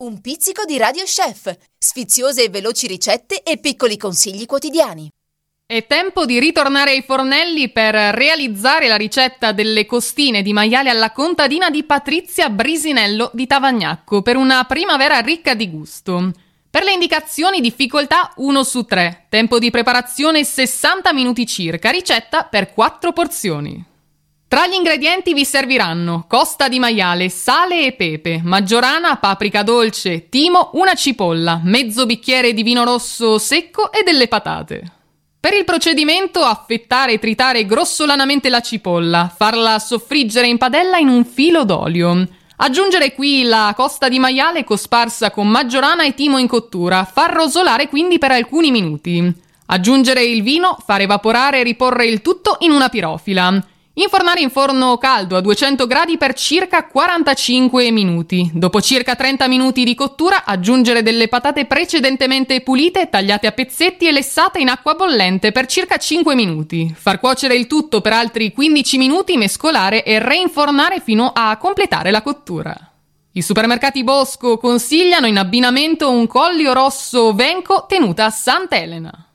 Un pizzico di Radio Chef, sfiziose e veloci ricette e piccoli consigli quotidiani. È tempo di ritornare ai fornelli per realizzare la ricetta delle costine di maiale alla contadina di Patrizia Brisinello di Tavagnacco per una primavera ricca di gusto. Per le indicazioni difficoltà 1 su 3, tempo di preparazione 60 minuti circa, ricetta per 4 porzioni. Tra gli ingredienti vi serviranno costa di maiale, sale e pepe, maggiorana, paprika dolce, timo, una cipolla, mezzo bicchiere di vino rosso secco e delle patate. Per il procedimento affettare e tritare grossolanamente la cipolla, farla soffriggere in padella in un filo d'olio. Aggiungere qui la costa di maiale cosparsa con maggiorana e timo in cottura, far rosolare quindi per alcuni minuti. Aggiungere il vino, far evaporare e riporre il tutto in una pirofila. Infornare in forno caldo a 200 gradi per circa 45 minuti. Dopo circa 30 minuti di cottura aggiungere delle patate precedentemente pulite, tagliate a pezzetti e lessate in acqua bollente per circa 5 minuti. Far cuocere il tutto per altri 15 minuti, mescolare e reinfornare fino a completare la cottura. I supermercati Bosco consigliano in abbinamento un collio rosso venco tenuta a Sant'Elena.